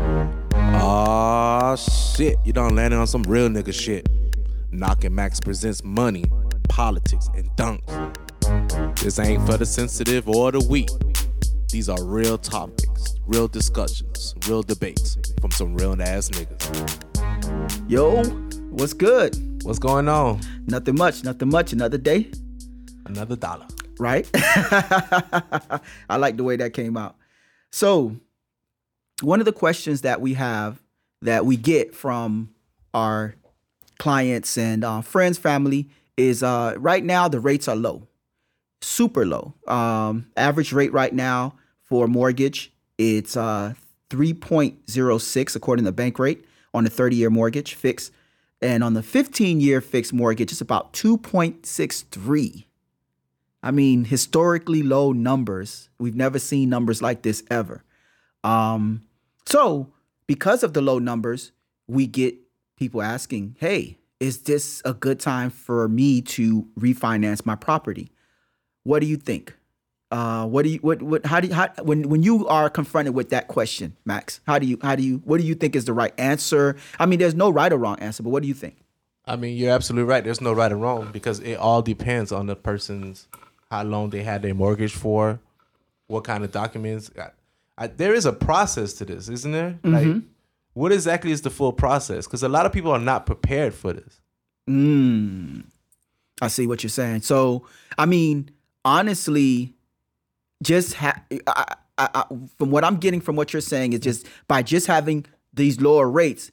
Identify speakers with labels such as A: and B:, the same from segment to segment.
A: Ah shit, you done landed on some real nigga shit. Knocking Max presents money, politics, and dunks. This ain't for the sensitive or the weak. These are real topics, real discussions, real debates from some real ass niggas.
B: Yo, what's good?
A: What's going on?
B: Nothing much, nothing much. Another day,
A: Another dollar.
B: right? I like the way that came out. So, one of the questions that we have that we get from our clients and uh, friends, family is uh, right now the rates are low, super low. Um, average rate right now for mortgage it's uh, 3.06 according to Bankrate on the 30 year mortgage fixed, and on the 15 year fixed mortgage it's about 2.63. I mean, historically low numbers. We've never seen numbers like this ever. Um, so, because of the low numbers, we get people asking, "Hey, is this a good time for me to refinance my property?" What do you think? Uh, what do you what what how do you how, when when you are confronted with that question, Max? How do you how do you what do you think is the right answer? I mean, there's no right or wrong answer, but what do you think?
A: I mean, you're absolutely right. There's no right or wrong because it all depends on the person's how long they had their mortgage for, what kind of documents. I, there is a process to this, isn't there? Like, what exactly is the full process? Because a lot of people are not prepared for this.
B: Mm, I see what you're saying. So, I mean, honestly, just ha- I, I, I, from what I'm getting from what you're saying is just by just having these lower rates,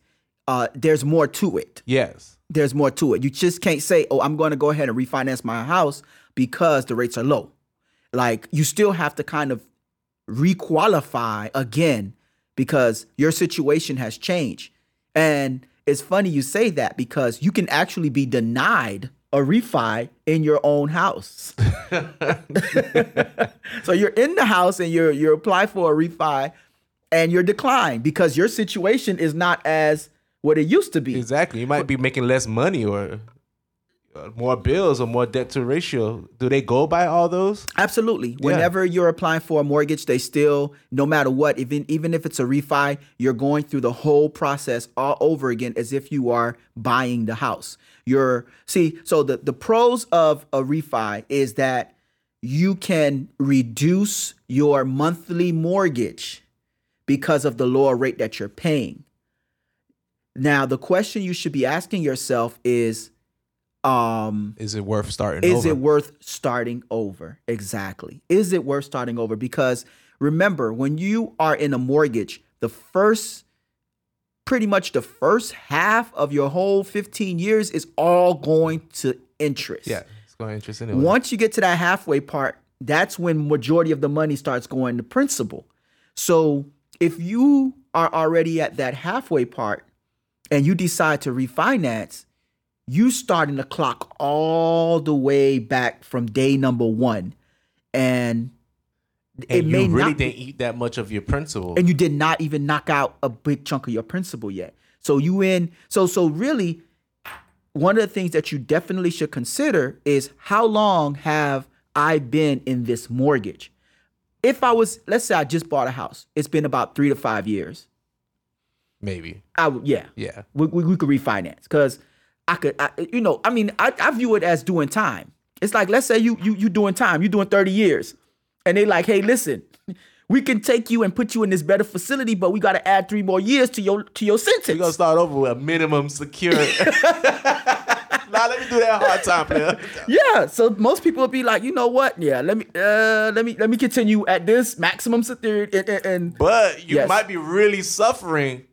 B: uh, there's more to it.
A: Yes.
B: There's more to it. You just can't say, "Oh, I'm going to go ahead and refinance my house because the rates are low." Like you still have to kind of requalify again because your situation has changed. And it's funny you say that because you can actually be denied a refi in your own house. so you're in the house and you're you apply for a refi and you're declined because your situation is not as what it used to be.
A: Exactly. You might be making less money or Uh, more bills or more debt to ratio. Do they go by all those?
B: Absolutely. Whenever you're applying for a mortgage, they still, no matter what, even even if it's a refi, you're going through the whole process all over again as if you are buying the house. You're see, so the, the pros of a refi is that you can reduce your monthly mortgage because of the lower rate that you're paying. Now, the question you should be asking yourself is um
A: Is it worth starting
B: is
A: over?
B: it worth starting over? Exactly. Is it worth starting over? Because remember, when you are in a mortgage, the first, pretty much the first half of your whole 15 years is all going to interest.
A: yeah, it's going to interest anyway.
B: Once you get to that halfway part, that's when majority of the money starts going to principal. So if you are already at that halfway part and you decide to refinance, you starting the clock all the way back from day number one. And,
A: and you really
B: not be-
A: didn't eat that much of your principal.
B: and you did not even knock out a big chunk of your principal yet. So you in so so really one of the things that you definitely should consider is how long have I been in this mortgage? If I was let's say I just bought a house, it's been about 3 to 5 years.
A: Maybe.
B: I would yeah.
A: Yeah.
B: We, we, we could refinance cuz I could I, you know, I mean I, I view it as doing time. It's like let's say you you you doing time, you doing 30 years. And they like, "Hey, listen, we can take you and put you in this better facility, but we got to add 3 more years to your to your sentence."
A: We're going to start over with a minimum secure. nah, let me do that hard time, player.
B: Yeah, so most people would be like, you know what? Yeah, let me uh let me let me continue at this maximum security and, and, and
A: But you
B: Yes.
A: might be really suffering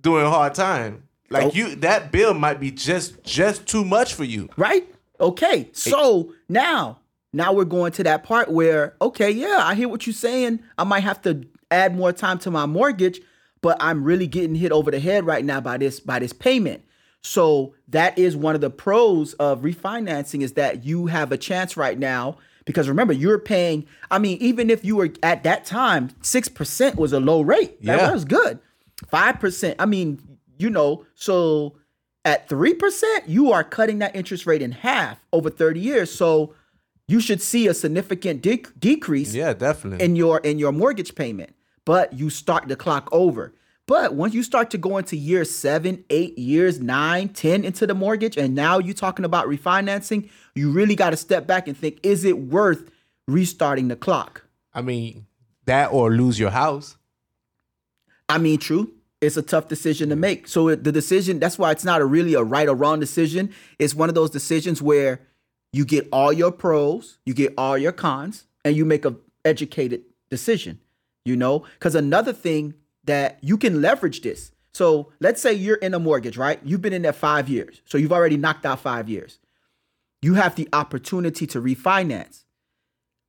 A: doing hard time. Like you, that bill might be just just too much for you.
B: right? Okay. So now now we're going to that part where okay, yeah, I hear what you're saying. I might have to add more time to my mortgage, but I'm really getting hit over the head right now by this by this payment. So that is one of the pros of refinancing is that you have a chance right now because remember you're paying I mean even if you were at that time 6% was a low rate. That
A: Yeah.
B: was good. 5%. I mean, you know, so at 3%, you are cutting that interest rate in half over 30 years. So you should see a significant dec- decrease
A: Yeah, definitely.
B: in your in your mortgage payment, but you start the clock over. But once you start to go into year seven, eight years, nine, ten into the mortgage, and now you're talking about refinancing, you really got to step back and think: Is it worth restarting the clock?
A: I mean, that or lose your house.
B: I mean, true. It's a tough decision to make. So the decision, that's why it's not a really a right or wrong decision. It's one of those decisions where you get all your pros, you get all your cons, and you make a educated decision. You know, because another thing that you can leverage this. So let's say you're in a mortgage, right? You've been in there five years. So you've already knocked out five years. You have the opportunity to refinance.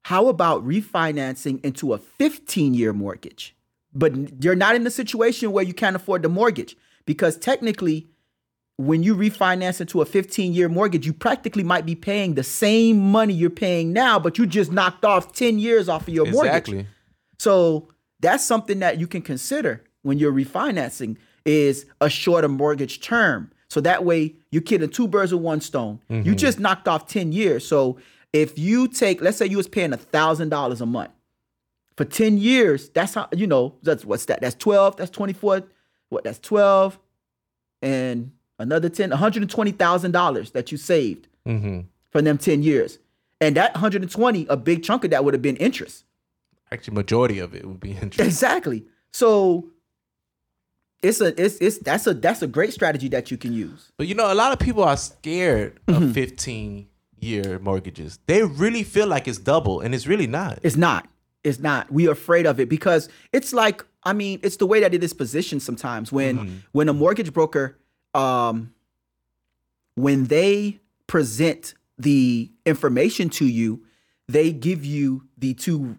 B: How about refinancing into a 15 year mortgage? But you're not in the situation where you can't afford the mortgage because technically, when you refinance into a 15 year mortgage, you practically might be paying the same money you're paying now, but you just knocked off 10 years off of your
A: Exactly.
B: mortgage. So that's something that you can consider when you're refinancing is a shorter mortgage term. So that way you're killing two birds with one stone. You mm-hmm. just knocked off 10 years. So if you take, let's say you was paying thousand dollars a month for 10 years, that's how, you know, that's what's that? That's 12, that's 24, what that's 12 and another 10, $120,000 that you saved
A: Mm-hmm.
B: from them 10 years. And that 120, a big chunk of that would have been interest.
A: Actually, majority of it would be interest.
B: Exactly. So it's a it's it's that's a that's a great strategy that you can use.
A: But you know, a lot of people are scared of 15 year mortgages. They really feel like it's double, and it's really not.
B: It's not. It's not. We are afraid of it because it's like I mean, it's the way that it is positioned sometimes when when a mortgage broker um when they present the information to you, they give you the two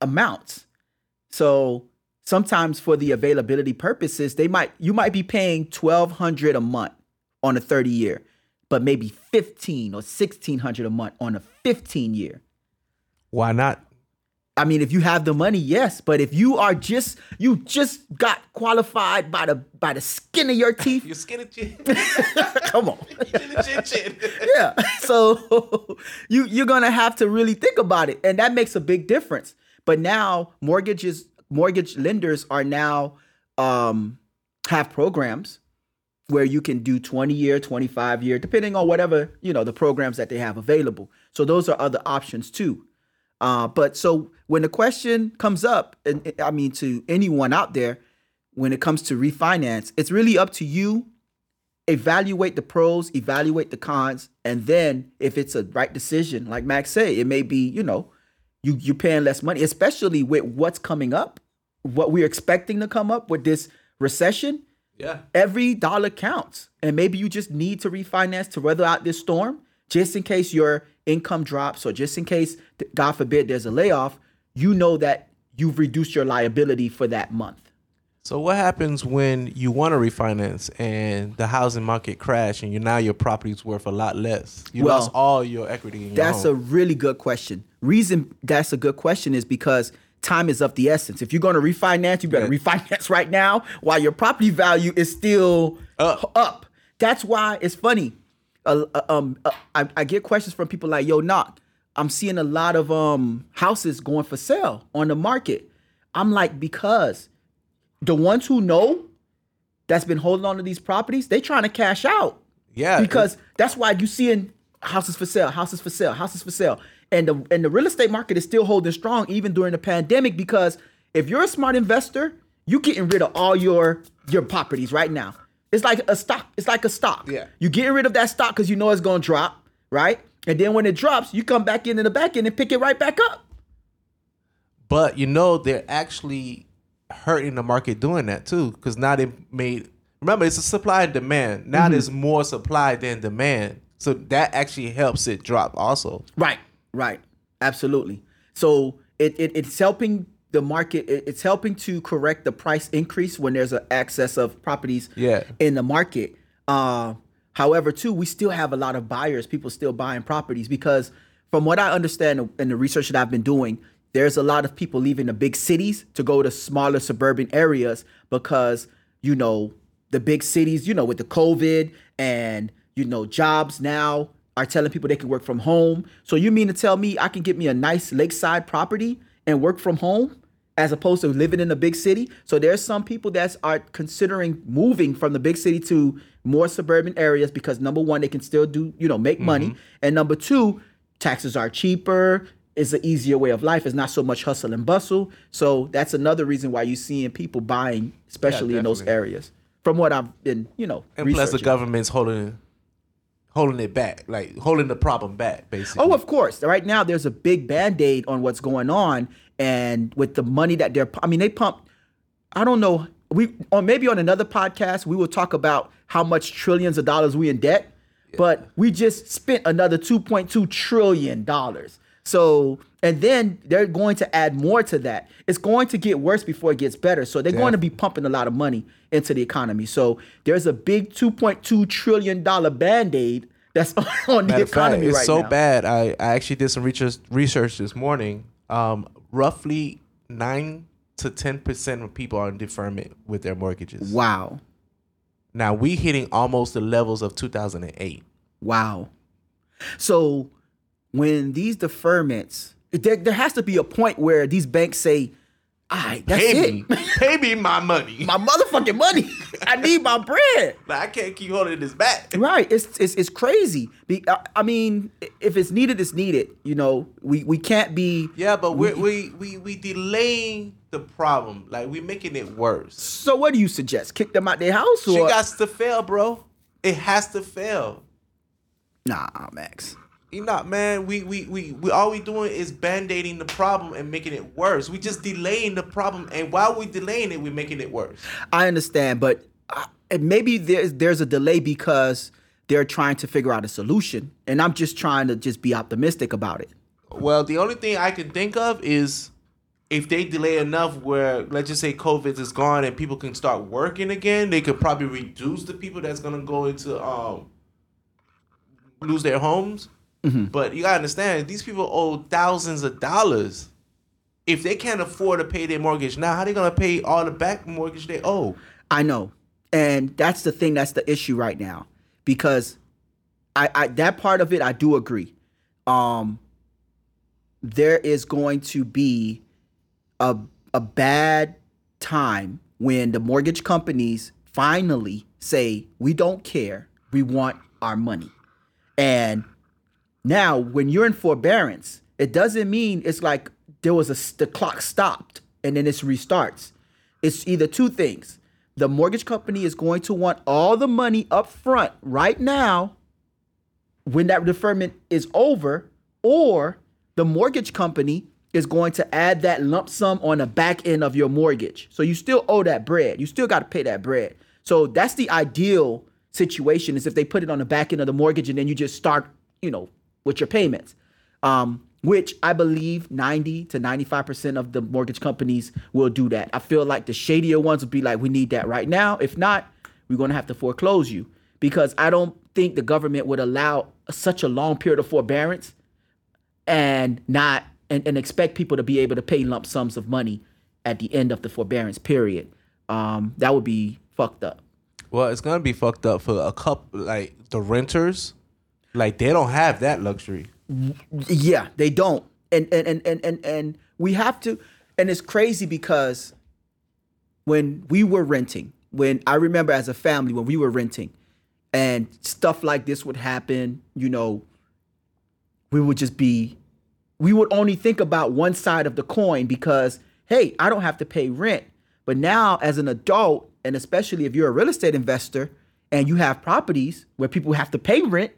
B: amounts. So sometimes for the availability purposes, they might you might be paying 1200 a month on a 30 year, but maybe 15 or 1600 a month on a 15 year.
A: Why not?
B: I mean, if you have the money, yes. But if you are just you just got qualified by the by the skin of your teeth,
A: Your skinny chin.
B: come on.
A: chin, chin.
B: yeah. So you you're gonna have to really think about it, and that makes a big difference. But now mortgages mortgage lenders are now um, have programs where you can do 20 year, 25 year, depending on whatever you know the programs that they have available. So those are other options too. Uh, but so when the question comes up, and I mean to anyone out there, when it comes to refinance, it's really up to you evaluate the pros, evaluate the cons, and then if it's a right decision, like Max said, it may be, you know, you you're paying less money, especially with what's coming up, what we're expecting to come up with this recession.
A: Yeah.
B: Every dollar counts. And maybe you just need to refinance to weather out this storm, just in case your income drops or just in case, God forbid, there's a layoff, you know that you've reduced your liability for that month.
A: So what happens when you want to refinance and the housing market crash and you now your property's worth a lot less? You
B: Well,
A: lost all your equity in your
B: That's a really good question. Reason that's a good question is because time is of the essence. If you're going to refinance, you better
A: Yeah.
B: refinance right now while your property value is still
A: Up.
B: up. That's why it's funny. Uh, um, uh, I, I get questions from people like, "Yo, knock." I'm seeing a lot of um houses going for sale on the market. I'm like, because the ones who know that's been holding on to these properties, they trying to cash out
A: yeah.
B: because that's why you seeing houses for sale, houses for sale, houses for sale, and the and the real estate market is still holding strong even during the pandemic because if you're a smart investor, you're getting rid of all your your properties right now. It's like a stock. It's like a stock.
A: Yeah.
B: You getting rid of that stock because you know it's gonna drop, right? And then when it drops, you come back in in the back end and pick it right back up.
A: But you know they're actually hurting the market doing that too, because now they made. Remember, it's a supply and demand. Now
B: Mm-hmm.
A: there's more supply than demand, so that actually helps it drop also.
B: Right, right, absolutely. So it, it it's helping the market it's helping to correct the price increase when there's an excess of properties
A: Yeah.
B: in the market. Uh, however, too, we still have a lot of buyers. People still buying properties because, from what I understand and the research that I've been doing, there's a lot of people leaving the big cities to go to smaller suburban areas because you know the big cities, you know, with the COVID and you know jobs now are telling people they can work from home. So you mean to tell me I can get me a nice lakeside property and work from home as opposed to living in a big city. So there's some people that are considering moving from the big city to more suburban areas because number one, they can still do, you know, make money. Mm-hmm. And number two, taxes are cheaper. It's an easier way of life. It's not so much hustle and bustle. So that's another reason why you're seeing people buying, especially in those areas. From what I've been, you know,
A: And plus, the government's holding holding it back, like holding the problem back, basically.
B: Oh, of course. Right now, there's a big band aid on what's going on, and with the money that they're, I mean, they pump. I don't know. We or maybe on another podcast we will talk about how much trillions of dollars we in debt, but we just spent another 2.2 trillion dollars. So, and then they're going to add more to that. It's going to get worse before it gets better. So they're going to be pumping a lot of money into the economy. So there's a big 2.2 trillion dollar band aid that's on the
A: Matter of fact, it's
B: right
A: so
B: now.
A: bad. I, I actually did some research research this morning. Um, roughly nine to ten percent of people are in deferment with their mortgages.
B: Wow.
A: Now we hitting almost the levels of 2008.
B: Wow. So when these deferments, there, there has to be a point where these banks say, all right, that's
A: Pay
B: it.
A: me, pay me my money.
B: my motherfucking money. I need my bread.
A: Like, I can't keep holding this back.
B: Right. It's it's, it's crazy. Be, I, I mean, if it's needed, it's needed. You know, we, we can't be.
A: Yeah, but we we we we delaying the problem. Like we're making it worse.
B: So what do you suggest? Kick them out their house or
A: She got to fail, bro. It has to fail.
B: nah, Max.
A: You know, man, we, we, we, we all we doing is band-aiding the problem and making it worse. We just delaying the problem, and while we delaying it, we're making it worse.
B: I understand, but uh, and maybe there's there's a delay because they're trying to figure out a solution, and I'm just trying to just be optimistic about it.
A: Well, the only thing I can think of is if they delay enough where let's just say COVID is gone and people can start working again, they could probably reduce the people that's gonna go into um lose their homes. But you gotta understand, these people owe thousands of dollars. If they can't afford to pay their mortgage now, how are they gonna pay all the back mortgage they owe?
B: I know. And that's the thing that's the issue right now. Because I, I that part of it I do agree. Um there is going to be a a bad time when the mortgage companies finally say, we don't care, we want our money. And now, when you're in forbearance, it doesn't mean it's like there was a the clock stopped and then it restarts. It's either two things. The mortgage company is going to want all the money up front right now when that deferment is over, or the mortgage company is going to add that lump sum on the back end of your mortgage. So you still owe that bread. You still got to pay that bread. So that's the ideal situation is if they put it on the back end of the mortgage and then you just start, you know, with your payments. Um, which I believe 90 to 95% of the mortgage companies will do that. I feel like the shadier ones will be like, we need that right now. If not, we're going to have to foreclose you because I don't think the government would allow such a long period of forbearance and not and, and expect people to be able to pay lump sums of money at the end of the forbearance period. Um, that would be fucked up.
A: Well, it's gonna be fucked up for a couple, like the renters. Like they don't have that luxury.
B: Yeah, they don't. And and and and and, and we have to and it's crazy because when we were renting, when I remember as a family when we were renting and stuff like this would happen, you know, we would just be we would only think about one side of the coin because hey, I don't have to pay rent. But now as an adult and especially if you're a real estate investor and you have properties where people have to pay rent,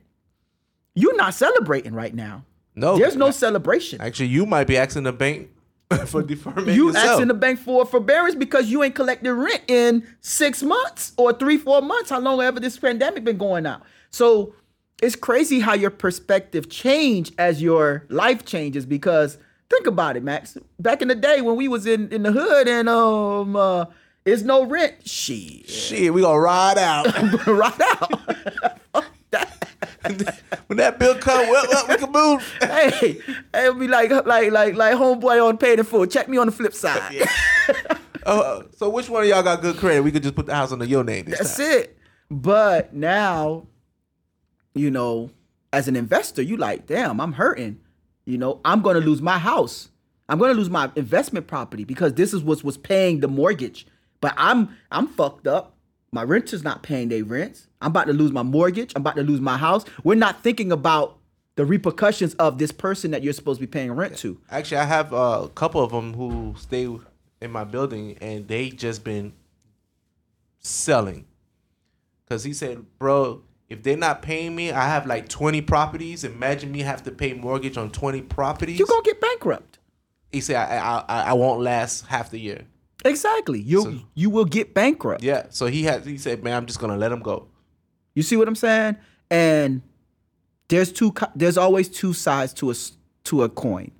B: you're not celebrating right now.
A: No,
B: There's no celebration.
A: Actually, you might be asking the bank for deferment
B: You
A: yourself.
B: asking the bank for forbearance because you ain't collected rent in six months or three, four months, how long ever this pandemic been going out. So it's crazy how your perspective change as your life changes because think about it, Max. Back in the day when we was in, in the hood and um uh it's no rent. Shit.
A: Shit, we gonna ride out.
B: ride out.
A: When that bill come, well, well, we can move.
B: hey, it'll be like like like like homeboy on paid in full. Check me on the flip side.
A: Uh, so which one of y'all got good credit? We could just put the house under your name. This
B: That's
A: time.
B: it. But now, you know, as an investor, you like, damn, I'm hurting. You know, I'm gonna lose my house. I'm gonna lose my investment property because this is what's was paying the mortgage. But I'm I'm fucked up. My renter's not paying their rents. I'm about to lose my mortgage. I'm about to lose my house. We're not thinking about the repercussions of this person that you're supposed to be paying rent to.
A: Actually, I have uh, a couple of them who stay in my building, and they just been selling. Cause he said, "Bro, if they're not paying me, I have like twenty properties. Imagine me have to pay mortgage on twenty properties.
B: You're gonna get bankrupt.
A: he said, I, I, I won't last half the year.
B: Exactly. You
A: So-
B: you will get bankrupt.
A: Yeah. So he had. He said, man, I'm just gonna let him go.
B: You see what I'm saying? And there's two. There's always two sides to a to a coin.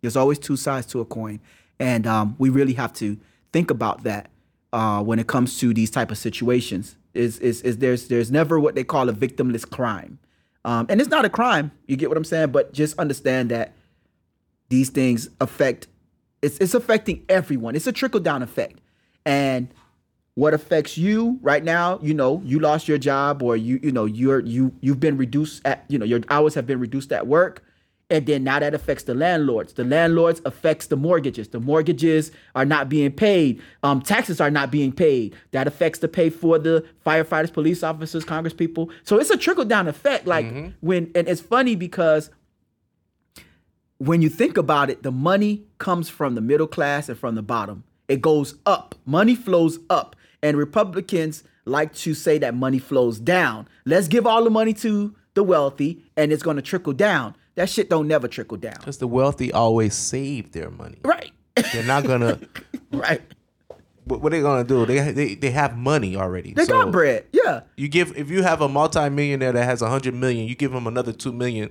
B: There's always two sides to a coin, and um, we really have to think about that uh, when it comes to these type of situations. Is is is there's there's never what they call a victimless crime, um, and it's not a crime. You get what I'm saying? But just understand that these things affect. It's it's affecting everyone. It's a trickle down effect, and what affects you right now you know you lost your job or you you know you're you you've been reduced at you know your hours have been reduced at work. And then now that affects the landlords. The landlords affects the mortgages. The mortgages are not being paid. Um, taxes are not being paid. That affects the pay for the firefighters police officers congress people so it's a trickle down effect. Like when and it's funny because when you think about it, the money comes from the middle class and from the bottom. It goes up. Money flows up. And Republicans like to say that money flows down. Let's give all the money to the wealthy and it's going to trickle down. That shit don't never trickle down.
A: Because the wealthy always save their money.
B: Right.
A: They're not gonna.
B: right.
A: what, what they gonna do? They they they have money already.
B: They
A: So
B: got bread. Yeah.
A: You give if you have a multimillionaire that has a hundred million, you give him another two million.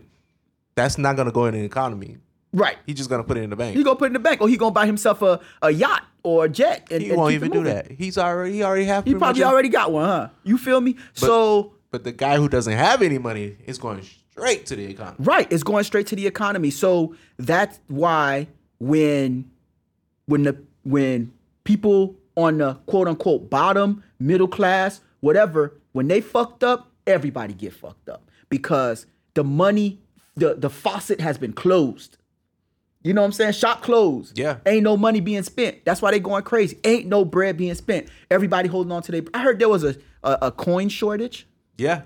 A: That's not gonna go in the economy.
B: Right.
A: He's just gonna put it in the bank.
B: He gonna put it in the bank, or he gonna buy himself a, a yacht or a jet. And,
A: He
B: and
A: won't even do that. He's already he already have.
B: He probably already got one, huh? You feel me? so
A: But the guy who doesn't have any money is going straight to the economy.
B: Right, it's going straight to the economy. So that's why when when the when people on the quote unquote bottom, middle class, whatever, when they fucked up, everybody get fucked up because the money, the the faucet has been closed. You know what I'm saying? Shop closed.
A: Yeah.
B: Ain't no money being spent. That's why they going crazy. Ain't no bread being spent. Everybody holding on to their. I heard there was a a, a coin shortage.
A: Yeah,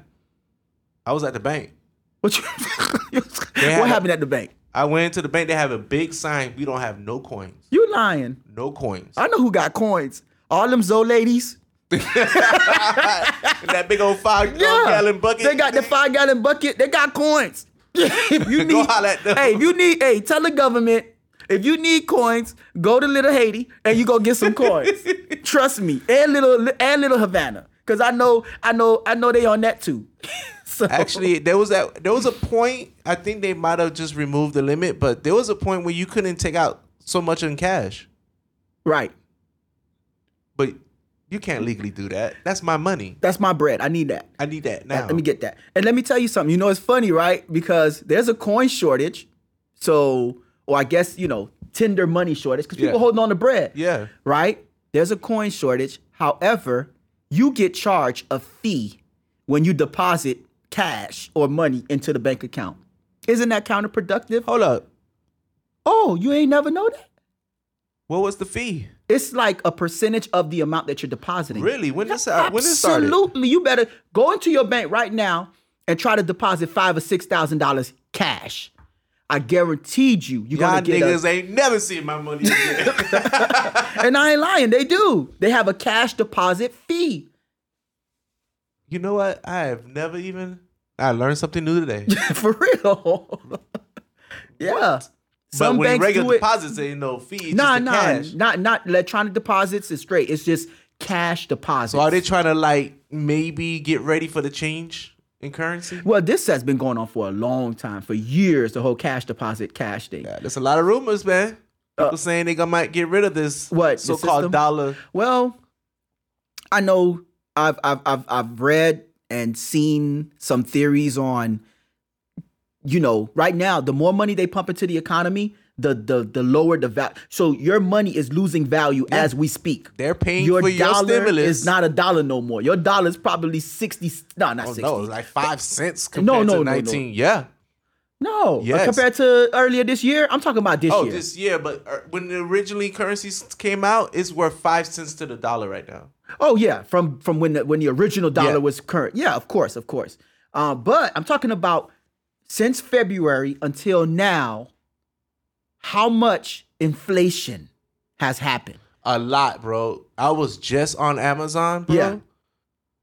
A: I was at the bank.
B: What, you, what
A: a-
B: happened at the bank?
A: I went into the bank. They have a big sign. We don't have no coins.
B: You lying.
A: No coins.
B: I know who got coins. All them Zoe ladies.
A: that big old five gallon bucket.
B: They got the five gallon bucket. They got coins. If you need,
A: holler at them.
B: hey, if you need, hey, tell the government if you need coins, go to Little Haiti and you go get some coins. Trust me, and little and little Havana, because I know, I know, I know they on that too. so
A: Actually, there was that. There was a point. I think they might have just removed the limit, but there was a point where you couldn't take out so much in cash.
B: right,
A: But you can't legally do that. That's my money.
B: that's my bread. I need that.
A: I need that now.
B: Let me get that. And let me tell you something. You know, it's funny, right? Because there's a coin shortage. So, or I guess, you know, tender money shortage because people
A: Yeah.
B: holding on to bread.
A: Yeah.
B: Right? There's a coin shortage. However, you get charged a fee when you deposit cash or money into the bank account. Isn't that counterproductive?
A: Hold up.
B: Oh, you ain't never know that?
A: What was the fee?
B: It's like a percentage of the amount that you're depositing.
A: Really? When this uh, when this started?
B: Absolutely. You better go into your bank right now and try to deposit five or six thousand dollars cash. I guaranteed you, you're
A: Y'all
B: gonna get
A: niggas
B: a,
A: ain't never seen my money again.
B: and I ain't lying, they do. They have a cash deposit fee.
A: you know what? I have never even. I learned something new today.
B: For real. yeah.
A: but
B: Some
A: when
B: banks
A: regular
B: do it.
A: deposits ain't no fee. It's
B: Nah, nah,
A: cash.
B: not not electronic deposits is straight. It's just cash deposits.
A: So are they trying to like maybe get ready for the change in currency?
B: well, this has been going on for a long time, for years. The whole cash deposit, cash thing.
A: Yeah, there's a lot of rumors, man. People saying they gonna might get rid of this
B: Uh, What,
A: so-called dollar.
B: Well, I know I've I've I've I've read and seen some theories on you know, right now the more money they pump into the economy, the the the lower the value. So your money is losing value as we speak.
A: They're paying
B: your
A: for your
B: dollar
A: stimulus.
B: is not a dollar no more. Your dollar is probably 60 no, not
A: Oh
B: 60.
A: no, like five cents compared
B: no,
A: to
B: no, no.
A: nineteen. Yeah,
B: No, uh,
A: Yes.
B: compared to earlier this year, I'm talking about this
A: Oh,
B: year.
A: this year, but uh, when the originally currencies came out, it's worth five cents to the dollar right now.
B: Oh yeah, from from when the when the original dollar
A: Yeah.
B: was current. Yeah, of course, of course. Uh, but I'm talking about since February until now, how much inflation has happened?
A: A lot, bro. I was just on Amazon, bro.
B: Yeah.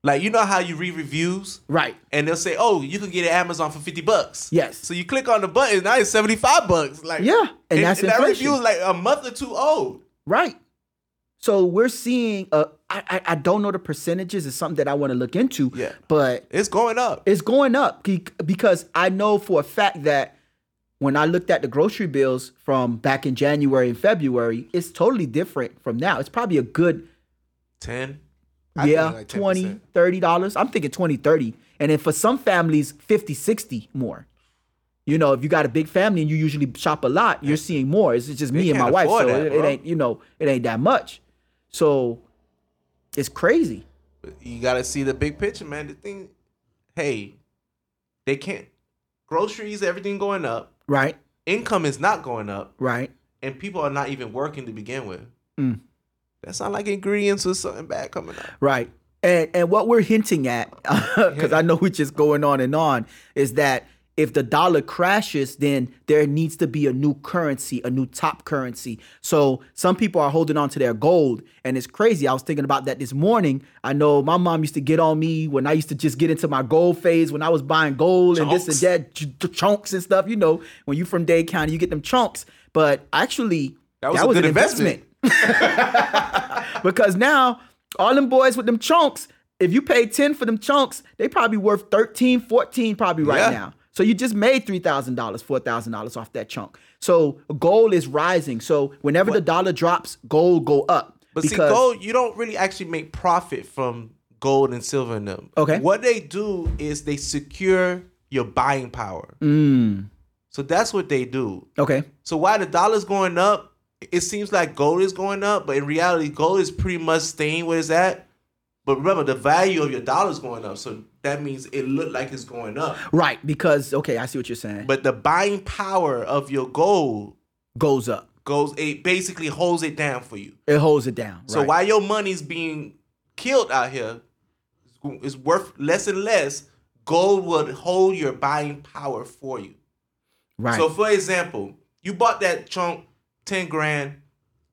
A: Like you know how you read reviews
B: Right.
A: and they'll say, "Oh, you can get it Amazon for fifty bucks."
B: Yes.
A: So you click on the button, now it's seventy five bucks. Like
B: Yeah, and that's
A: that
B: inflation.
A: review is like a month or two old.
B: Right. So we're seeing. Uh, I, I I don't know the percentages. It's something that I want to look into.
A: Yeah.
B: But
A: It's going up.
B: it's going up because I know for a fact that when I looked at the grocery bills from back in January and February, it's totally different from now. It's probably a good
A: Ten.
B: yeah,
A: like
B: 20
A: 10%.
B: 30 dollars. I'm thinking 20 30. And then for some families 50 60 more. You know, if you got a big family and you usually shop a lot, you're seeing more. It's just me and my wife, so
A: that,
B: it, it ain't, you know, it ain't that much. So it's crazy.
A: You gotta see the big picture, man. The thing, hey, they can't. Groceries, everything going up.
B: Right?
A: Income is not going up,
B: Right.
A: and people are not even working to begin with.
B: Mm.
A: That sound like ingredients or something bad coming up.
B: Right. And and what we're hinting at, because I know we're just going on and on, is that if the dollar crashes, then there needs to be a new currency, a new top currency. So some people are holding on to their gold, and it's crazy. I was thinking about that this morning. I know my mom used to get on me when I used to just get into my gold phase when I was buying gold and this and that, ch- ch- chunks and stuff. You know, when you from Dade County, you get them chunks. But actually,
A: That was a good investment.
B: because now all them boys with them chunks, if you pay 10 for them chunks, they probably worth 13, 14 probably right
A: Yeah.
B: now. So you just made $3,000, $4,000 off that chunk. So gold is rising. So whenever the dollar drops, gold go up.
A: But see, gold, you don't really actually make profit from gold and silver in them.
B: Okay.
A: What they do is they secure your buying power.
B: Mm,
A: So that's what they do.
B: okay.
A: So while the dollar's going up, it seems like gold is going up, but in reality, gold is pretty much staying where it's at. But remember, the value of your dollar is going up, so that means it looked like it's going up.
B: Right. Because, okay, I see what you're saying.
A: But the buying power of your gold
B: goes up.
A: goes, it basically holds it down for you.
B: It holds it down.
A: So
B: right.
A: while your money's being killed out here, it's worth less and less. Gold would hold your buying power for you.
B: Right.
A: So, for example, you bought that chunk ten grand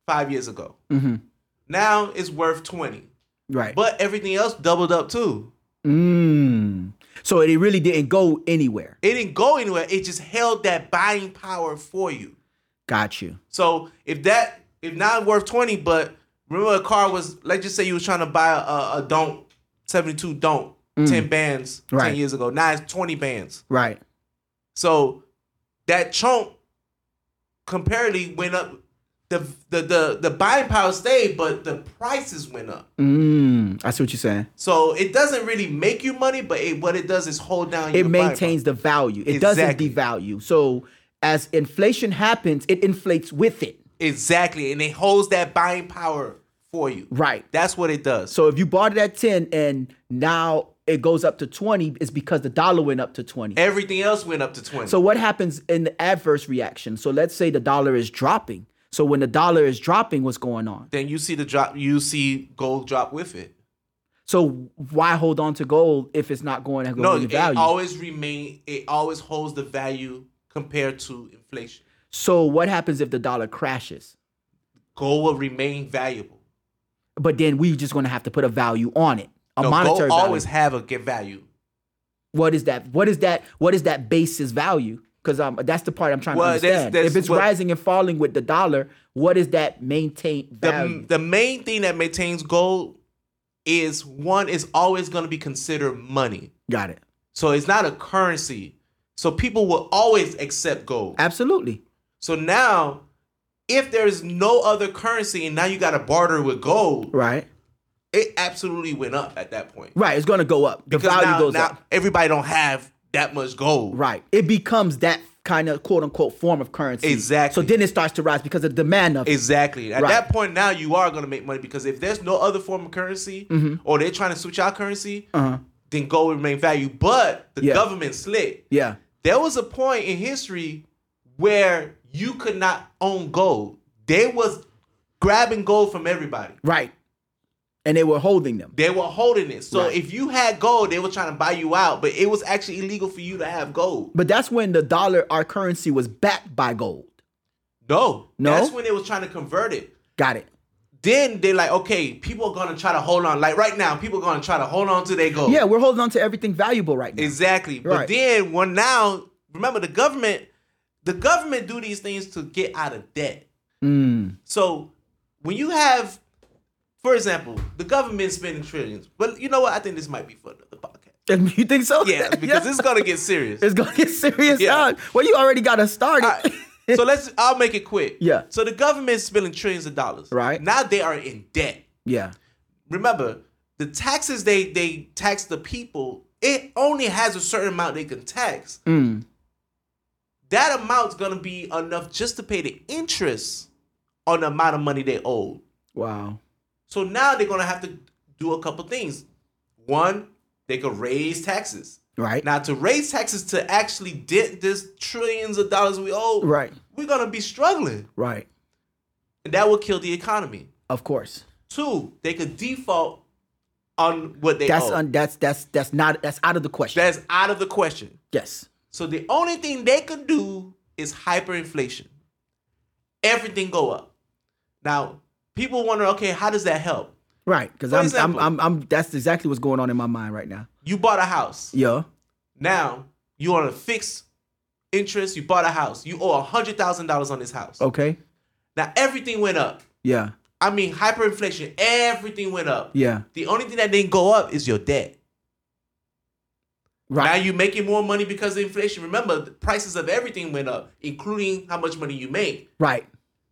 A: five years ago.
B: Mhm.
A: Now it's worth twenty,
B: right.
A: but everything else doubled up too.
B: mm. So it really didn't go anywhere.
A: It didn't go anywhere. It just held that buying power for you.
B: Got you.
A: So if that if not worth twenty, but remember a car was let's just say you was trying to buy a, a don't seventy two don't ten bands
B: Mm. Right.
A: ten years ago. Now it's twenty bands.
B: Right.
A: So that chunk comparatively went up. The, the the the buying power stayed, but the prices went up.
B: Mm. I see what you're saying.
A: So it doesn't really make you money, but it, what it does is hold down.
B: it maintains the value. It
A: Exactly.
B: doesn't devalue. So as inflation happens, it inflates with it.
A: exactly, and it holds that buying power for you.
B: Right.
A: That's what it does.
B: So if you bought it at 10 and now it goes up to 20, it's because the dollar went up to 20.
A: Everything else went up to twenty.
B: So what happens in the adverse reaction? So let's say the dollar is dropping. So when the dollar is dropping, what's going on?
A: then you see the drop. You see gold drop with it.
B: So why hold on to gold if it's not going to go
A: No,
B: in
A: it always remain. It always holds the value compared to inflation.
B: so what happens if the dollar crashes?
A: Gold will remain valuable.
B: But then we just going to have to put a value on it. A
A: No,
B: monetary
A: gold
B: value.
A: always have a get value.
B: what is that? What is that? What is that basis value? Because um, that's the part I'm trying
A: Well,
B: to understand.
A: that's
B: if it's
A: what-
B: rising and falling with the dollar, what is that maintain
A: The,
B: value?
A: the main thing that maintains gold is one is always going to be considered money.
B: Got it.
A: So it's not a currency. So people will always accept gold.
B: Absolutely.
A: So now, if there's no other currency and now you got to barter with gold,
B: Right.
A: it absolutely went up at that point.
B: Right. It's going to go up. The
A: Because
B: value
A: now,
B: goes
A: now
B: up.
A: everybody don't have that much gold.
B: Right. It becomes that kind of quote unquote form of currency.
A: Exactly.
B: So then it starts to rise because of the demand of it.
A: Exactly. At
B: Right.
A: that point, now you are going to make money because if there's no other form of currency or they're trying to switch out currency,
B: Mm-hmm. Uh-huh.
A: then gold will remain value. But the
B: Yeah.
A: government slick.
B: Yeah.
A: there was a point in history where you could not own gold. They was grabbing gold from everybody.
B: Right. And they were holding them.
A: They were holding it. So
B: Right.
A: if you had gold, they were trying to buy you out, but it was actually illegal for you to have gold.
B: But that's when the dollar, our currency, was backed by gold.
A: No.
B: No?
A: That's when they was trying to convert it.
B: Got it.
A: Then they're like, okay, people are gonna try to hold on. Like right now, people are gonna try to hold on to their gold.
B: Yeah, we're holding on to everything valuable right now.
A: Exactly. But then when now, remember the government, the government do these things to get out of debt.
B: Mm.
A: So when you have, for example, the government spending trillions, but you know what? I think this might be for the podcast.
B: You think so?
A: Yeah, because it's gonna get serious.
B: it's gonna get serious.
A: Yeah.
B: Well, you already got us started.
A: Right. so let's. I'll make it quick.
B: Yeah.
A: So the government's spending trillions of dollars.
B: Right.
A: Now they are in debt.
B: yeah.
A: Remember, the taxes they they tax the people. It only has a certain amount they can tax.
B: Mm.
A: That amount's gonna be enough just to pay the interest on the amount of money they owe.
B: Wow.
A: So now they're gonna have to do a couple things. One, they could raise taxes.
B: Right.
A: Now to raise taxes to actually dent this trillions of dollars we owe,
B: right.
A: we're gonna be struggling.
B: Right.
A: And that will kill the economy.
B: Of course.
A: Two, they could default on what they
B: That's
A: owe.
B: un, that's that's that's not that's out of the question.
A: That's out of the question.
B: yes.
A: So the only thing they could do is hyperinflation. Everything go up. Now, people wonder, okay, how does that help?
B: Right. Because I'm, I'm I'm I'm that's exactly what's going on in my mind right now.
A: You bought a house.
B: Yeah.
A: Now you on a fixed interest. You bought a house. You owe hundred thousand dollars on this house.
B: Okay.
A: Now everything went up.
B: Yeah.
A: I mean, hyperinflation. Everything went up.
B: Yeah.
A: The only thing that didn't go up is your debt.
B: Right.
A: Now you're making more money because of inflation. Remember, the prices of everything went up, including how much money you make.
B: right.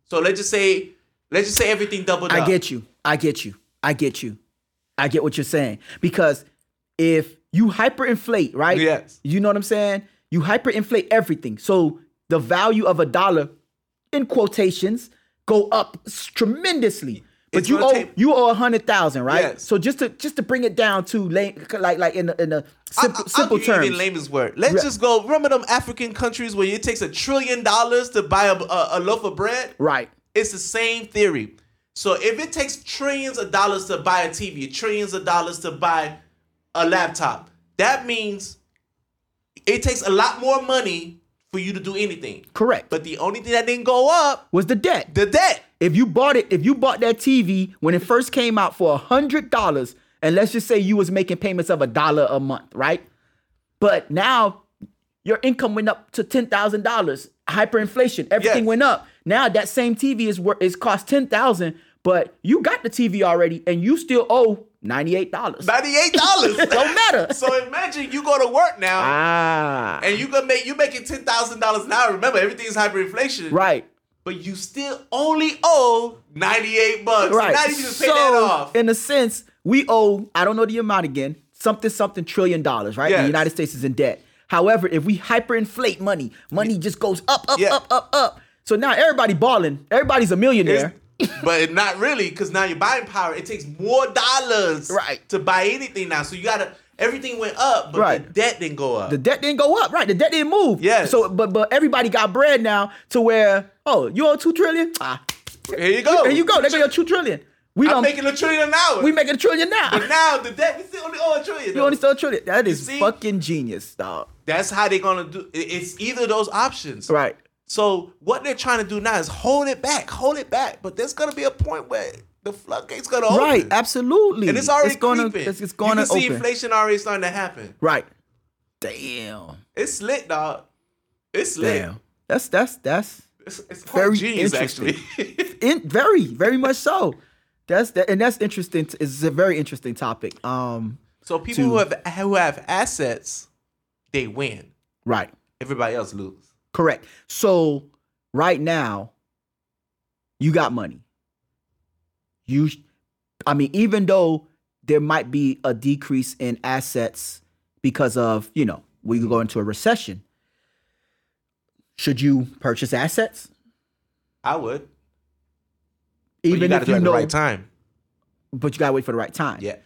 A: So let's just say, let's just say everything doubled
B: I
A: up.
B: get you. I get you. I get you. I get what you're saying. Because if you hyperinflate, right?
A: Yes.
B: You know what I'm saying? You hyperinflate everything. So the value of a dollar, in quotations, go up tremendously. But
A: It's
B: you owe
A: take-
B: you owe a hundred thousand, right?
A: Yes.
B: So just to just to bring it down to lay, like like in a, in a
A: I-
B: simple
A: I-
B: simple
A: give you
B: terms.
A: even lamest word. Let's just go. Remember them African countries where it takes a trillion dollars to buy a, a, a loaf of bread?
B: Right.
A: It's the same theory. So if it takes trillions of dollars to buy a TV, trillions of dollars to buy a laptop, that means it takes a lot more money for you to do anything.
B: Correct.
A: But the only thing that didn't go up,
B: was the debt.
A: the debt.
B: If you bought it, if you bought that TV when it first came out for a hundred dollars, and let's just say you was making payments of a dollar a month, right? But now your income went up to ten thousand dollars. Hyperinflation, everything
A: Yes.
B: went up. Now that same TV is worth is cost ten thousand, but you got the TV already, and you still owe ninety eight dollars.
A: Ninety-eight dollars.
B: Don't matter.
A: So imagine you go to work now
B: Ah,
A: and you gonna make you making ten thousand dollars an hour. Remember, everything is hyperinflation.
B: right,
A: But you still only owe ninety-eight bucks. So
B: right.
A: now you just pay that off.
B: in a sense, we owe, I don't know the amount again, something, something trillion dollars, right? The United States is in debt. However, if we hyperinflate money, money just goes up, up,
A: Yeah.
B: up, up, up. So now everybody balling. Everybody's a millionaire.
A: It's- but not really, because now your buying power, it takes more dollars
B: Right.
A: to buy anything now. So you gotta everything went up, but the debt didn't go up.
B: the debt didn't go up, right? The debt didn't move.
A: Yes.
B: So, but but everybody got bread now to where, oh, you owe two trillion? Ah,
A: Here you go.
B: Here you go. They got your two trillion. We
A: I'm making a trillion an hour.
B: we making a trillion now.
A: but now the debt, we still only owe a trillion.
B: you
A: though.
B: only still a trillion. That is
A: see?
B: fucking genius, dog.
A: That's how they're gonna do. it- It's either those options.
B: Right.
A: So what they're trying to do now is hold it back, hold it back. But there's gonna be a point where the floodgates gonna open.
B: Right. Absolutely.
A: And it's already
B: it's gonna,
A: creeping.
B: It's, it's
A: you
B: gonna
A: can see
B: open.
A: inflation already starting to happen.
B: Right. Damn.
A: It's lit, dog. It's lit.
B: Damn. That's that's that's
A: It's, it's
B: Very
A: genius,
B: interesting.
A: actually.
B: in very very much so. That's that, and that's interesting. It's a very interesting topic. Um.
A: so people
B: To-
A: who have who have assets, they win.
B: Right.
A: Everybody else lose.
B: Correct. So right now, you got money. You, I mean, even though there might be a decrease in assets because of you know we could go into a recession. Should you purchase assets?
A: I would. But
B: Even
A: you
B: if you
A: at
B: know,
A: the right time.
B: but you gotta wait for the right time.
A: Yeah.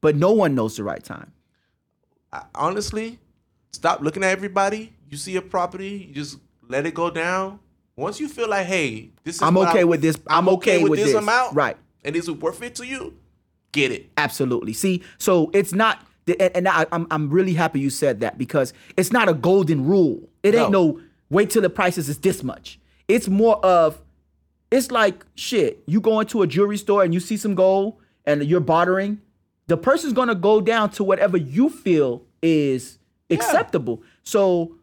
B: But no one knows the right time.
A: I, honestly, stop looking at everybody. You see a property, you just let it go down. Once you feel like, hey, this is
B: I'm okay
A: I-
B: with this. I'm okay with
A: this,
B: this.
A: amount,
B: Right.
A: And is it worth it to you? Get it.
B: Absolutely. See, so it's not, and, and I, I'm I'm really happy you said that because it's not a golden rule. It ain't
A: No.
B: no wait till the prices is this much. It's more of, it's like shit. You go into a jewelry store and you see some gold and you're bartering. The person's gonna go down to whatever you feel is acceptable. So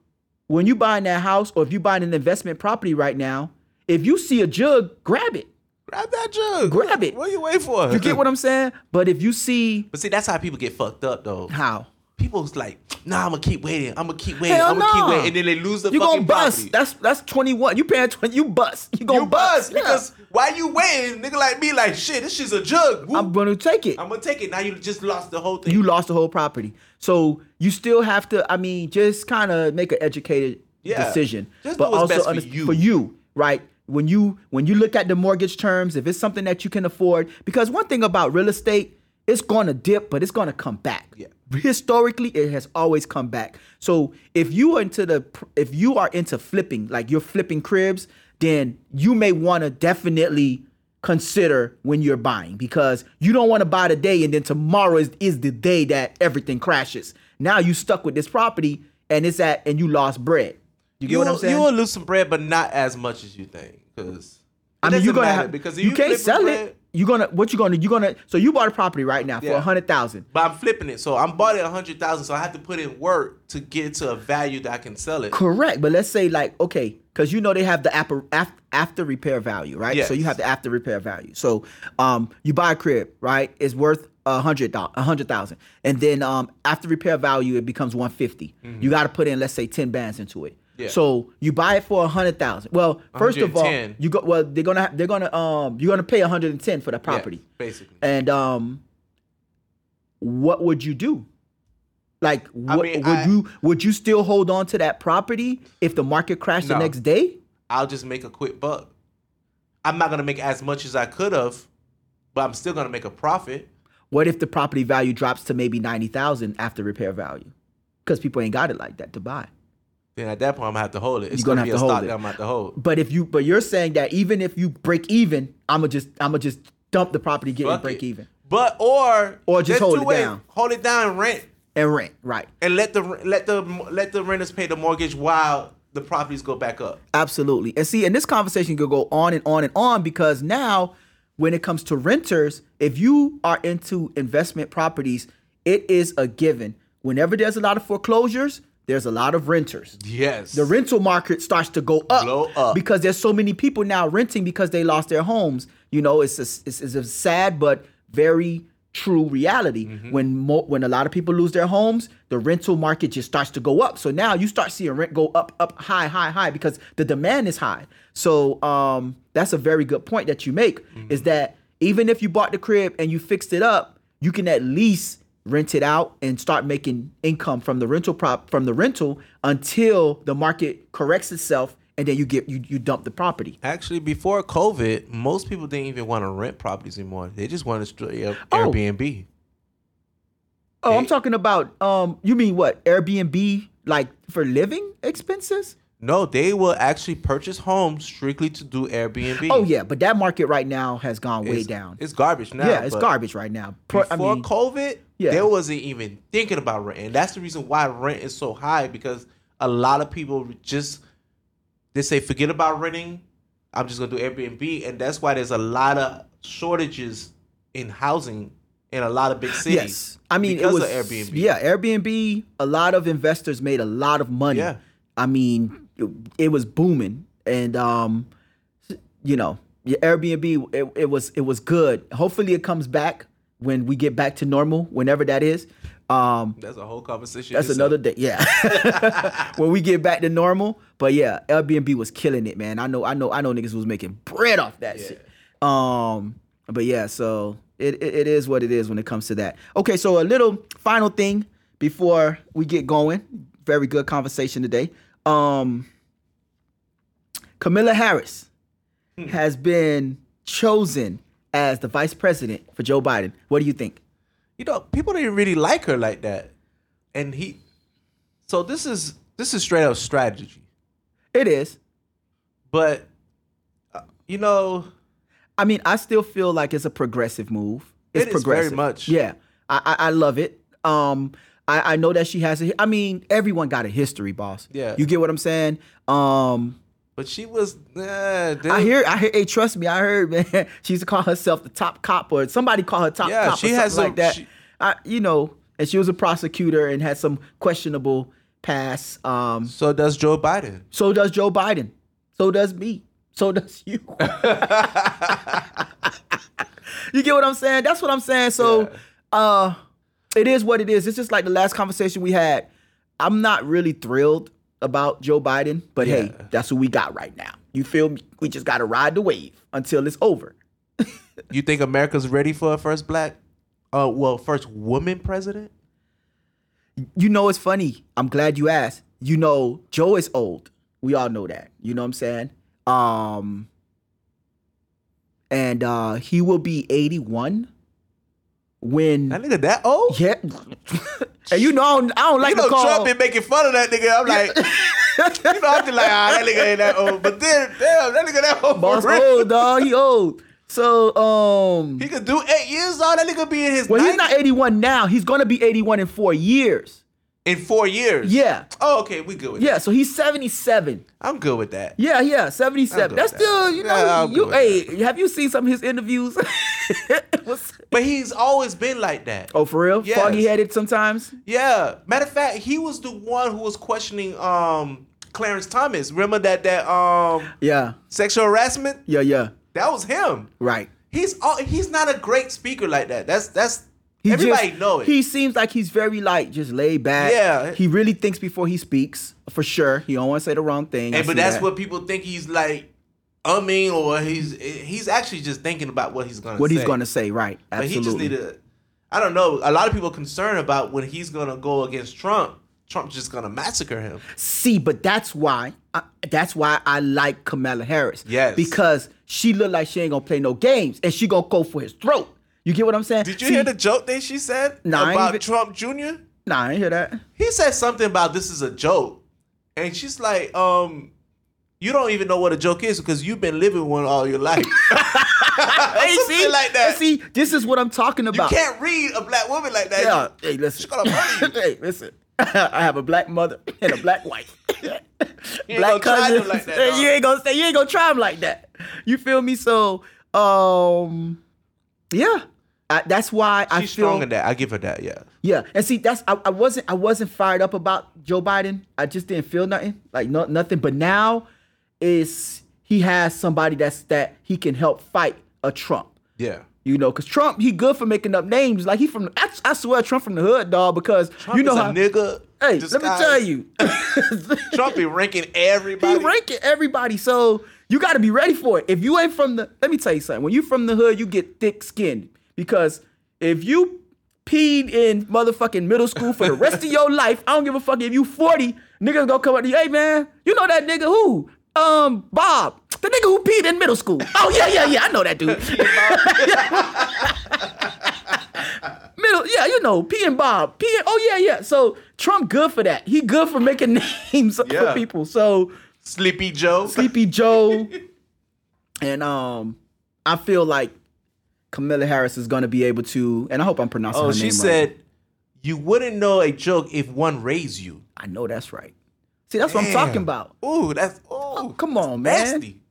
B: when you buying that house or if you buying an investment property right now, if you see a jug, grab it.
A: Grab that jug.
B: Grab it.
A: What are you waiting for?
B: You get what I'm saying? But if you see
A: But see, that's how people get fucked up, though.
B: how
A: People's like, nah, I'm gonna keep waiting. I'm gonna keep waiting.
B: Hell
A: I'm gonna keep waiting, and then they lose the
B: you
A: fucking
B: gonna bust.
A: property.
B: That's that's 21. You paying 20. You bust. You gonna
A: you bust
B: Yeah.
A: because why you waiting? Nigga like me, like shit. This shit's a jug. Whoop.
B: I'm gonna take it.
A: I'm gonna take it. Now you just lost the whole thing.
B: you lost the whole property. So you still have to. I mean, just kind of make an educated
A: Yeah.
B: decision,
A: Just
B: but also
A: for you.
B: for you, right? When you when you look at the mortgage terms, if it's something that you can afford, because one thing about real estate, it's gonna dip, but it's gonna come back.
A: Yeah.
B: Historically, it has always come back. So if you are into the if you are into flipping, like you're flipping cribs, then you may want to definitely consider when you're buying because you don't want to buy today and then tomorrow is, is the day that everything crashes. Now you stuck with this property and it's at and you lost bread. You get
A: you
B: what I'm saying?
A: You will lose some bread, but not as much as you think. Because
B: I mean, you're gonna have
A: because
B: you,
A: you,
B: can't sell
A: bread-
B: it. You're gonna what you gonna you're gonna so you bought a property right now for a hundred thousand.
A: But I'm flipping it, so I'm bought it a hundred thousand. So I have to put in work to get to a value that I can sell it.
B: Correct, but let's say like okay, because you know they have the after after repair value, right? So you have the after repair value. So um, you buy a crib, right? It's worth a hundred a hundred thousand, and then um, after repair value it becomes one You got to put in let's say ten bands into it.
A: Yeah.
B: So you buy it for a hundred thousand. Well, first of all, you go well. They're gonna they're gonna um you're gonna pay a hundred and ten for the property.
A: basically.
B: And um, what would you do? Like, what,
A: mean,
B: would
A: I-
B: you would you still hold on to that property if the market crashed the next day?
A: I'll just make a quick buck. I'm not gonna make as much as I could have, but I'm still gonna make a profit.
B: What if the property value drops to maybe ninety thousand after repair value? Because people ain't got it like that to buy.
A: Then at that point, I'm gonna have to hold it. It's
B: You're gonna
A: gonna,
B: have
A: be
B: to
A: a
B: hold
A: stock
B: it.
A: that I'm gonna have to hold.
B: But if you but you're saying that even if you break even, I'ma just I'ma just dump the property, get it,
A: Fuck
B: break
A: it.
B: even,
A: But or
B: Or just hold it
A: ways.
B: down.
A: Hold it down and rent,
B: and rent. Right.
A: and let the let the let the renters pay the mortgage while the properties go back up.
B: Absolutely. And see, and this conversation could go on and on and on because now, when it comes to renters, if you are into investment properties, it is a given. Whenever there's a lot of foreclosures, there's a lot of renters.
A: Yes.
B: The rental market starts to go up,
A: Blow up.
B: because there's so many people now renting because they lost their homes. You know, it's a, it's, it's a sad but very true reality.
A: Mm-hmm.
B: When mo- when a lot of people lose their homes, the rental market just starts to go up. So now you start seeing rent go up, up, high, high, high because the demand is high. So um, that's a very good point that you make.
A: Mm-hmm.
B: Is that even if you bought the crib and you fixed it up, you can at least rent it out and start making income from the rental prop from the rental until the market corrects itself and then you get you you dump the property.
A: Actually, before COVID, most people didn't even want to rent properties anymore. They just wanted straight up
B: Oh.
A: Airbnb.
B: Oh, I'm talking about um you mean what? Airbnb like for living expenses?
A: No, they will actually purchase homes strictly to do Airbnb.
B: Oh yeah, but that market right now has gone way
A: It's-
B: down.
A: It's garbage now.
B: yeah, it's garbage right now. Pro-
A: Before
B: I mean,
A: COVID,
B: Yeah.
A: they wasn't even thinking about rent. And that's the reason why rent is so high because a lot of people just they say forget about renting. I'm just gonna do Airbnb, and that's why there's a lot of shortages in housing in a lot of big cities.
B: Yes, I mean
A: because
B: it was
A: of Airbnb.
B: Yeah, Airbnb. A lot of investors made a lot of money.
A: Yeah.
B: I mean, it, it was booming, and um, you know, Airbnb. It, it was it was good. Hopefully, it comes back when we get back to normal, whenever that is. Um,
A: that's a whole conversation.
B: that's another day. Yeah, when we get back to normal. But yeah, Airbnb was killing it, man. I know, I know, I know. Niggas was making bread off that shit. Um, but yeah, so it, it it is what it is when it comes to that. Okay, so a little final thing before we get going. Very good conversation today. Um, Kamala Harris has been chosen as the vice president for Joe Biden. What do you think?
A: you know, people didn't really like her like that. And he So this is this is straight up strategy.
B: It is.
A: But uh, you know,
B: I mean, I still feel like it's a progressive move. It's
A: It is very
B: progressive.
A: much.
B: Yeah, I, I I love it. Um, I I know that she has a. I mean, everyone got a history, boss.
A: Yeah.
B: you get what I'm saying. Um,
A: but she was. dude.
B: I hear, I hear. Hey, trust me, I heard, man. She used to call herself the top cop, or somebody call her top
A: Yeah,
B: cop,
A: she
B: or something
A: has some-
B: like that.
A: she-
B: I, you know, and she was a prosecutor and had some questionable past. Um,
A: So does Joe Biden.
B: so does Joe Biden. So does me. So does you. you get what I'm saying? That's what I'm saying. So uh it is what it is. It's just like the last conversation we had. I'm not really thrilled about Joe Biden, but hey, that's what we got right now. You feel me? We just gotta ride the wave until it's over.
A: You think America's ready for a first black, uh, well, first woman president?
B: You know it's funny. I'm glad you asked. You know, Joe is old. We all know that. You know what I'm saying? Um and uh he will be 81 when
A: That nigga that old?
B: Yeah. and you know I don't, I don't like
A: you know
B: call
A: Trump been making fun of that nigga. I'm like, you know, I'm just like, ah, that nigga ain't that old. But then, damn, that nigga that old.
B: boss old dog. He old. So um
A: He could do eight years on. That nigga be in his
B: well
A: 90s
B: he's not 81 now. He's gonna be 81 in four years.
A: In four years.
B: Yeah.
A: Oh, okay, we good with that.
B: Yeah,
A: that.
B: so he's 77.
A: I'm good with that.
B: Yeah, yeah, 77. That's
A: that.
B: still, you know,
A: Yeah, I'm
B: you
A: good
B: hey, have you seen some of his interviews? What's-
A: But he's always been like that.
B: oh, for real?
A: Yes.
B: Foggy headed sometimes?
A: Yeah. Matter of fact, he was the one who was questioning um Clarence Thomas. Remember that that um
B: Yeah.
A: sexual harassment?
B: Yeah, yeah.
A: That was him.
B: Right.
A: He's all, he's not a great speaker like that. That's that's
B: He
A: everybody
B: just-
A: know it.
B: He seems like he's very like just laid back.
A: Yeah.
B: He really thinks before he speaks, for sure. He don't want to say the wrong thing. I
A: and but that's
B: that.
A: what people think he's like I mean, or he's he's actually just thinking about what he's gonna
B: what
A: say.
B: he's going to say, right?
A: But
B: Absolutely.
A: he just need to. I don't know. A lot of people concerned about when he's gonna go against Trump. Trump's just gonna massacre him.
B: See, but that's why I, that's why I like Kamala Harris.
A: Yes.
B: because she look like she ain't gonna play no games, and she gonna go for his throat. You get what I'm saying?
A: Did you
B: See-
A: hear the joke that she said
B: Nah,
A: about
B: even-
A: Trump Jr.?
B: Nah, I ain't hear that.
A: He said something about this is a joke, and she's like, um. You don't even know what a joke is because you've been living one all your life.
B: Hey,
A: Something
B: see,
A: like that.
B: See, this is what I'm talking about.
A: you can't read a black woman like that.
B: Yeah. Hey, listen.
A: She's gonna murder you.
B: hey, listen. I have a black mother and a black wife.
A: black them like that,
B: you ain't gonna say you ain't gonna try them like that. You feel me? So, um, yeah. I, that's why I
A: She's
B: feel
A: strong in that. I give her that. Yeah.
B: Yeah, and see, that's I, I wasn't I wasn't fired up about Joe Biden. I just didn't feel nothing, like no nothing. But now, is he has somebody that's that he can help fight a Trump.
A: Yeah.
B: You know, cause Trump he good for making up names. Like he from I, I swear Trump from the hood, dog. Because
A: Trump
B: you know how
A: nigga.
B: hey, let me tell you,
A: Trump be ranking everybody.
B: he ranking everybody. So you got to be ready for it. If you ain't from the, let me tell you something. When you from the hood, you get thick skinned because if you peed in motherfucking middle school for the rest of your life, I don't give a fuck if you 40, niggas gonna come up to you, hey man, you know that nigga who? Um, Bob, the nigga who peed in middle school. Oh yeah, yeah, yeah, I know that dude. Middle, yeah, you know, P and Bob. P and, oh yeah, yeah. So Trump good for that. He good for making names
A: Yeah.
B: for people. So
A: Sleepy Joe.
B: Sleepy Joe. and um, I feel like Camilla Harris is gonna be able to, and I hope I'm pronouncing
A: Oh, she said. "You wouldn't know a joke if one raised you."
B: I know that's right. See, that's what I'm talking about.
A: Ooh, that's ooh.
B: Come on, man.
A: nasty.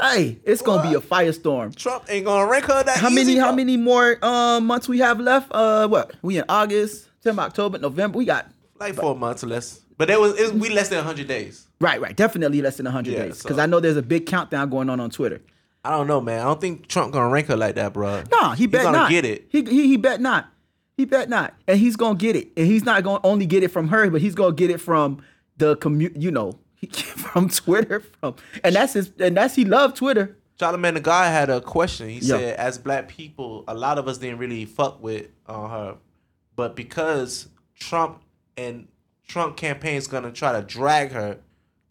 B: Hey, it's gonna be a firestorm.
A: Trump ain't gonna rank her that
B: How many? How many more um months we have left? Uh, what? We in August, September, October, November. We got
A: Like four months or less. But that was it, we less than hundred days.
B: right, right. Definitely less than 100
A: Yeah,
B: days
A: so-
B: because I know there's a big countdown going on on Twitter.
A: I don't know, man. I don't think Trump gonna rank her like that, bro.
B: Nah, he bet he's
A: gonna
B: not.
A: get it.
B: He, he he bet not. He bet not, and he's gonna get it. And he's not gonna only get it from her, but he's gonna get it from the commu You know, from Twitter. From and that's his. And that's he loved Twitter.
A: Charlamagne tha God had a question. He
B: Yeah.
A: said, as black people, a lot of us didn't really fuck with uh, her, but because Trump and Trump campaign is gonna try to drag her,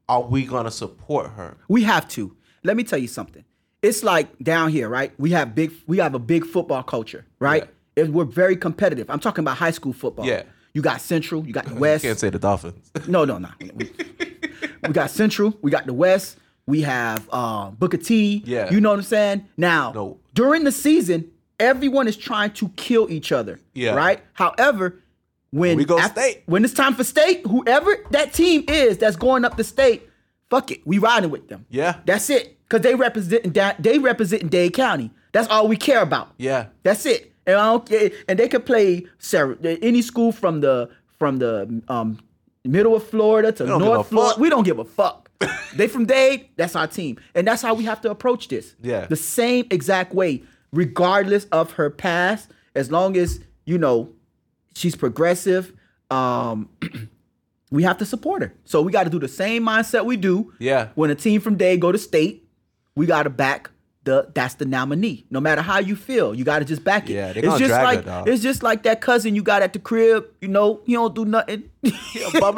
A: are we gonna support her?
B: We have to. Let me tell you something. It's like down here, right? We have big. We have a big football culture, right? It- we're very competitive. I'm talking about high school football.
A: Yeah.
B: You got Central. You got the
A: You
B: West.
A: can't say the Dolphins.
B: No, no, no. We, we got Central. We got the West. We have uh, Booker T.
A: Yeah.
B: You know what I'm saying? Now,
A: No.
B: during the season, everyone is trying to kill each other.
A: Yeah.
B: Right. However, when
A: We go
B: af-
A: state.
B: when it's time for state, whoever that team is that's going up the state, fuck it, we riding with them.
A: Yeah.
B: That's it. Cause they represent they represent Dade County. That's all we care about.
A: Yeah.
B: That's it. And I don't care. And they could play any school from the from the um, middle of Florida to
A: don't give a
B: North Florida. We don't give a fuck. they from Dade. That's our team, and that's how we have to approach this.
A: Yeah.
B: the same exact way, regardless of her past. As long as you know she's progressive, um, we have to support her. So we got to do the same mindset we do.
A: Yeah.
B: When a team from Dade go to state, we got to back the that's the nominee. No matter how you feel, you got to just back it.
A: Yeah, they
B: it's just
A: drag her,
B: like
A: dog.
B: it's just like that cousin you got at the crib. You know, he don't do nothing.
A: bum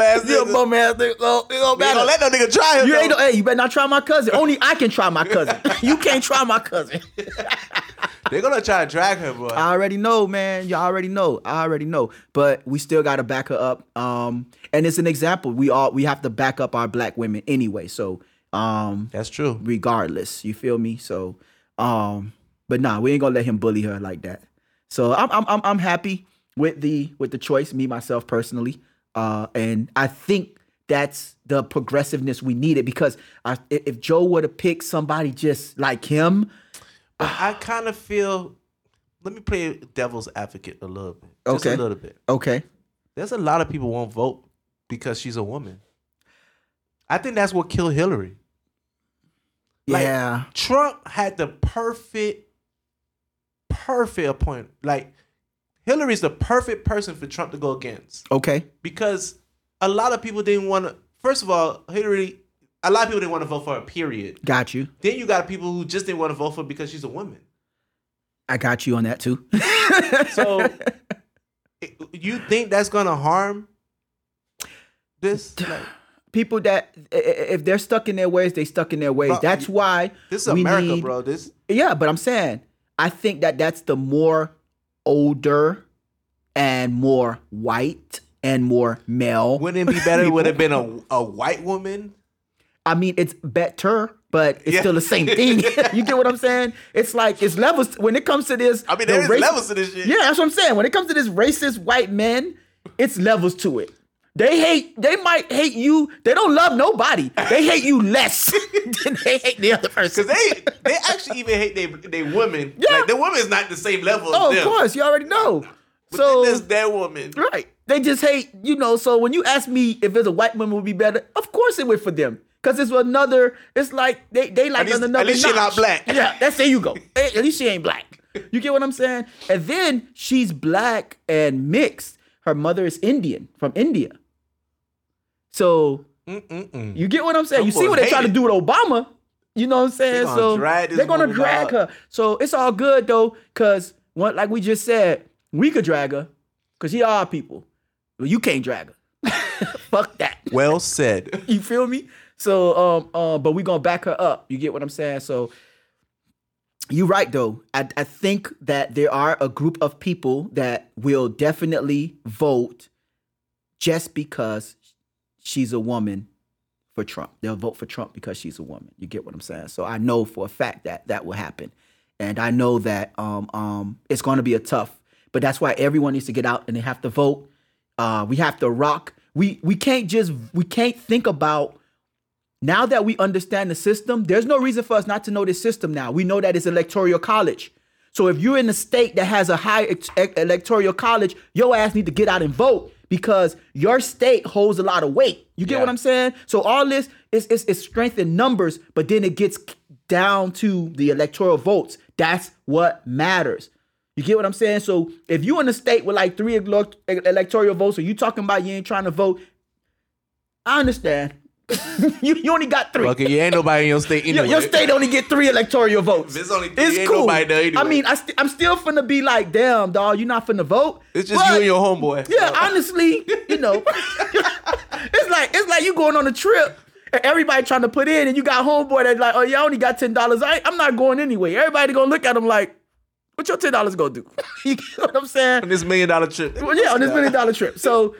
A: ass nigga.
B: bum ass nigga. It don't
A: We ain't
B: matter.
A: gonna let no nigga try him.
B: You ain't
A: though.
B: no, hey, you better not try my cousin. Only I can try my cousin. you can't try my cousin.
A: They're gonna try to drag her, boy.
B: I already know, man. Y'all already know. I already know. But we still got to back her up. Um, and it's an example. We all we have to back up our black women anyway. So, um,
A: That's true.
B: regardless, you feel me? So, um, but nah, we ain't gonna let him bully her like that. So I'm I'm I'm, I'm happy with the with the choice. Me myself personally, uh, and I think that's the progressiveness we needed because I, if Joe were to pick somebody just like him,
A: But I kind of feel. Let me play devil's advocate a little bit. Just
B: Okay.
A: a little bit.
B: okay,
A: There's a lot of people won't vote because she's a woman. I think that's what killed Hillary. Like,
B: yeah,
A: Trump had the perfect, perfect appointment. Like Hillary's the perfect person for Trump to go against
B: okay,
A: because a lot of people didn't want to. First of all, Hillary. A lot of people didn't want to vote for her. Period.
B: got you.
A: Then you got people who just didn't want to vote for her because she's a woman.
B: I got you on that too.
A: So, you think that's gonna harm this? Like,
B: people that if they're stuck in their ways, they stuck in their ways.
A: Bro,
B: that's why
A: this is America,
B: need-
A: bro. This
B: Yeah, but I'm saying I think that that's the more older and more white and more male.
A: wouldn't it be better? Would have been a a white woman?
B: I mean, it's better, but it's
A: Yeah.
B: still the same thing. you get what I'm saying? It's like it's levels when it comes to this.
A: I mean,
B: the
A: there's
B: race-
A: levels to this shit.
B: Yeah, that's what I'm saying. When it comes to this racist white men, it's levels to it. They hate. They might hate you. They don't love nobody. They hate you less than they hate the other person.
A: Cause they they actually even hate they they women.
B: Yeah.
A: Like the woman's not the same level as
B: Oh, of course, you already know.
A: But
B: so
A: there's their woman.
B: Right. They just hate, you know. So when you ask me if it's a white woman would be better, of course it would for them. Cause it's another, it's like they they like
A: least-
B: another
A: at least she not black.
B: Yeah, that's there you go. At at least she ain't black. You get what I'm saying? And then she's black and mixed. Her mother is Indian from India. So
A: Mm-mm-mm.
B: you get what I'm saying?
A: Them
B: you see what they try to do with Obama. You know what I'm saying?
A: gonna
B: so they're gonna drag
A: out.
B: her. So it's all good though, cause what like we just said, we could drag her, cause she are people. Well, you can't drag her. Fuck that.
A: Well said.
B: You feel me? So um uh, but we gonna back her up. You get what I'm saying? So you're right though. I, I think that there are a group of people that will definitely vote just because she's a woman for Trump. They'll vote for Trump because she's a woman. You get what I'm saying? So I know for a fact that that will happen. And I know that um um it's going to be a tough, but that's why everyone needs to get out and they have to vote. Uh we have to rock. We we can't just we can't think about now that we understand the system, there's no reason for us not to know this system now. We know that it's electoral college. So if you're in a state that has a high electoral college, your ass need to get out and vote because your state holds a lot of weight. You get
A: Yeah.
B: what I'm saying? So all this is, is, is strength in numbers, but then it gets down to the electoral votes. That's what matters. You get what I'm saying? So if you in a state with like three electoral votes, or you talking about you ain't trying to vote, I understand. you, you only got three.
A: Okay, you ain't nobody in your state
B: Your,
A: anyway.
B: your state only get three electoral votes.
A: It's only three,
B: it's cool.
A: nobody there anyway.
B: I mean, I st- I'm still finna be like, damn, dog, you not finna vote.
A: It's just
B: But,
A: you and your homeboy.
B: Yeah, honestly, you know, it's like it's like you going on a trip. And everybody trying to put in, and you got homeboy that's like, "Oh, yeah, I only got ten dollars. I, I'm not going anyway." Everybody gonna look at him like, What your ten dollars gonna do? you know what I'm saying?
A: On this million dollar trip.
B: Well, yeah, on this million dollar trip. So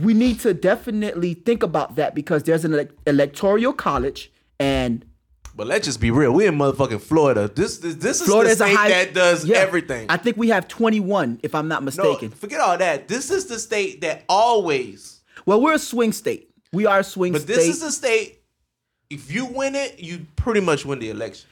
B: we need to definitely think about that because there's an elec- electoral college and
A: But let's just be real. We're in motherfucking Florida. This this, this is
B: Florida
A: the state
B: high
A: that does
B: Yeah.
A: everything.
B: I think we have 21, if I'm not
A: no,
B: mistaken.
A: forget all that. This is the state that always.
B: Well, we're a swing state. We are a swing
A: But
B: state.
A: But this is the state. If you win it, you pretty much win the election.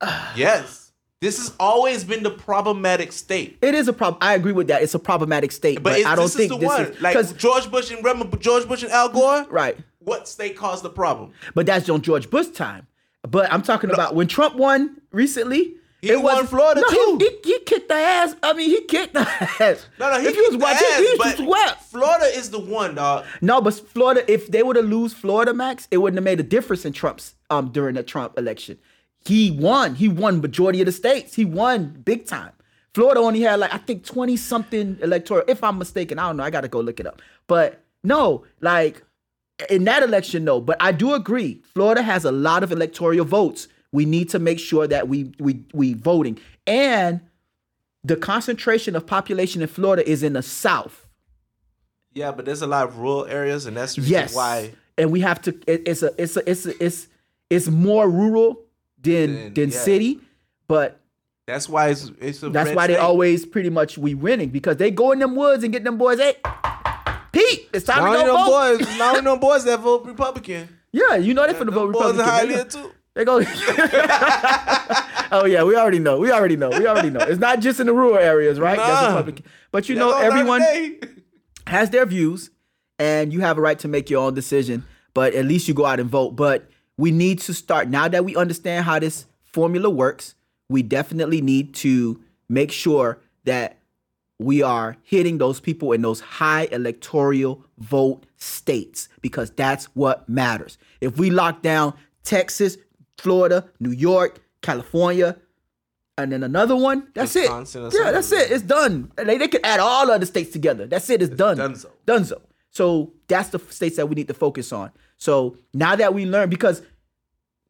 A: yes. This has always been the problematic state.
B: it is a problem. I agree with that. It's a problematic state,
A: But,
B: but, I don't
A: this
B: think
A: is the
B: this
A: one.
B: is
A: like George Bush and remember George Bush and Al Gore.
B: right.
A: What state caused the problem?
B: But that's on George Bush time. But I'm talking about when Trump won recently.
A: He won Florida,
B: no,
A: too.
B: He, he, he kicked the ass. I mean, he kicked the ass.
A: No, no, he
B: if you was
A: kicked the
B: watching,
A: ass,
B: he
A: but
B: was swept.
A: Florida is the one, dog.
B: No, but Florida, if they were to lose Florida, Max, it wouldn't have made a difference in Trump's um during the Trump election. He won. He won majority of the states. He won big time. Florida only had like I think 20 something electoral. If I'm mistaken, I don't know. I gotta go look it up. But no, like in that election, no. But I do agree. Florida has a lot of electoral votes. We need to make sure that we we we voting. And the concentration of population in Florida is in the south.
A: Yeah, but there's a lot of rural areas, and that's
B: Yes.
A: why.
B: And we have to. It, it's a. It's a. It's a, it's it's more rural than than
A: yeah.
B: city, but
A: That's why it's it's a
B: that's why they always pretty much we winning because they go in them woods and get them boys. Hey, Pete, it's time
A: Not
B: to go
A: them
B: vote.
A: boys, not only them boys that vote Republican.
B: Yeah, you know they vote
A: Them boys in
B: Republican. They
A: Hialeah
B: go-
A: too.
B: They go. oh yeah, we already know. We already know. We already know. It's not just in the rural areas, right? That's
A: Nah.
B: Republican. But you know, everyone has their views and you have a right to make your own decision but at least you go out and vote but we need to start now that we understand how this formula works we definitely need to make sure that we are hitting those people in those high electoral vote states because that's what matters if we lock down texas florida new york california and then another one. That's
A: Wisconsin
B: it. Yeah, that's it. It's done. They, they could add all other states together. That's it. It's, done.
A: donezo.
B: Donezo. So that's the states that we need to focus on. So now that we learn, because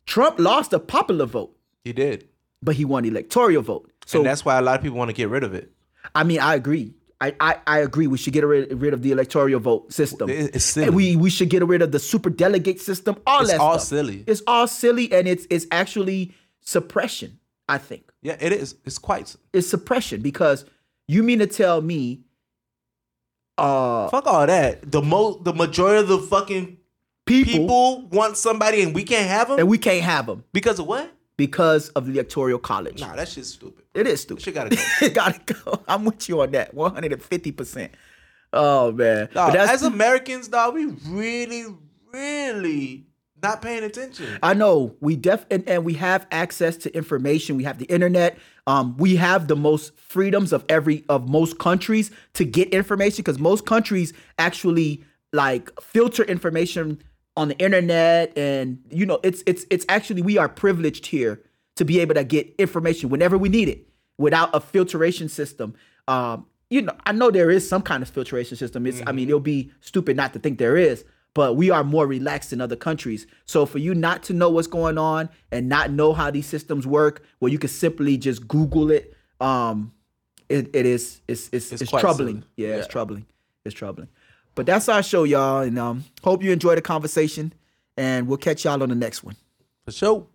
B: Trump lost a popular vote,
A: He did,
B: but he won electoral vote. So
A: and that's why a lot of people want to get rid of it.
B: I mean, I agree. I, I, I agree. We should get rid, rid of the electoral vote system.
A: It's silly.
B: And we we should get rid of the super delegate system. All
A: It's
B: that
A: all
B: stuff.
A: silly.
B: It's all silly, and it's it's actually suppression. I think.
A: Yeah, it is. It's quite.
B: It's suppression because you mean to tell me uh
A: Fuck all that. The mo the majority of the fucking
B: people,
A: people want somebody and we can't have them
B: and we can't have them
A: because of what?
B: because of the electoral college.
A: Nah, that shit's stupid.
B: It is stupid.
A: Shit gotta go.
B: it gotta go. I'm with you on that. 150%. Oh man.
A: Dog,
B: But that's-
A: as Americans, dog, we really, really not paying attention.
B: I know we def and, and we have access to information. We have the internet. Um, we have the most freedoms of every of most countries to get information because most countries actually like filter information on the internet and you know it's it's it's actually we are privileged here to be able to get information whenever we need it without a filtration system. Um, you know, I know there is some kind of filtration system. It's I mean, it'll be stupid not to think there is, but we are more relaxed in other countries. So for you not to know what's going on and not know how these systems work, where you can simply just Google it, um, it, it is it's it's,
A: It's
B: it's, troubling.
A: silly.
B: Yeah, it's troubling. It's troubling. But that's our show, y'all, and um, hope you enjoy the conversation. And we'll catch y'all on the next one.
A: For sure.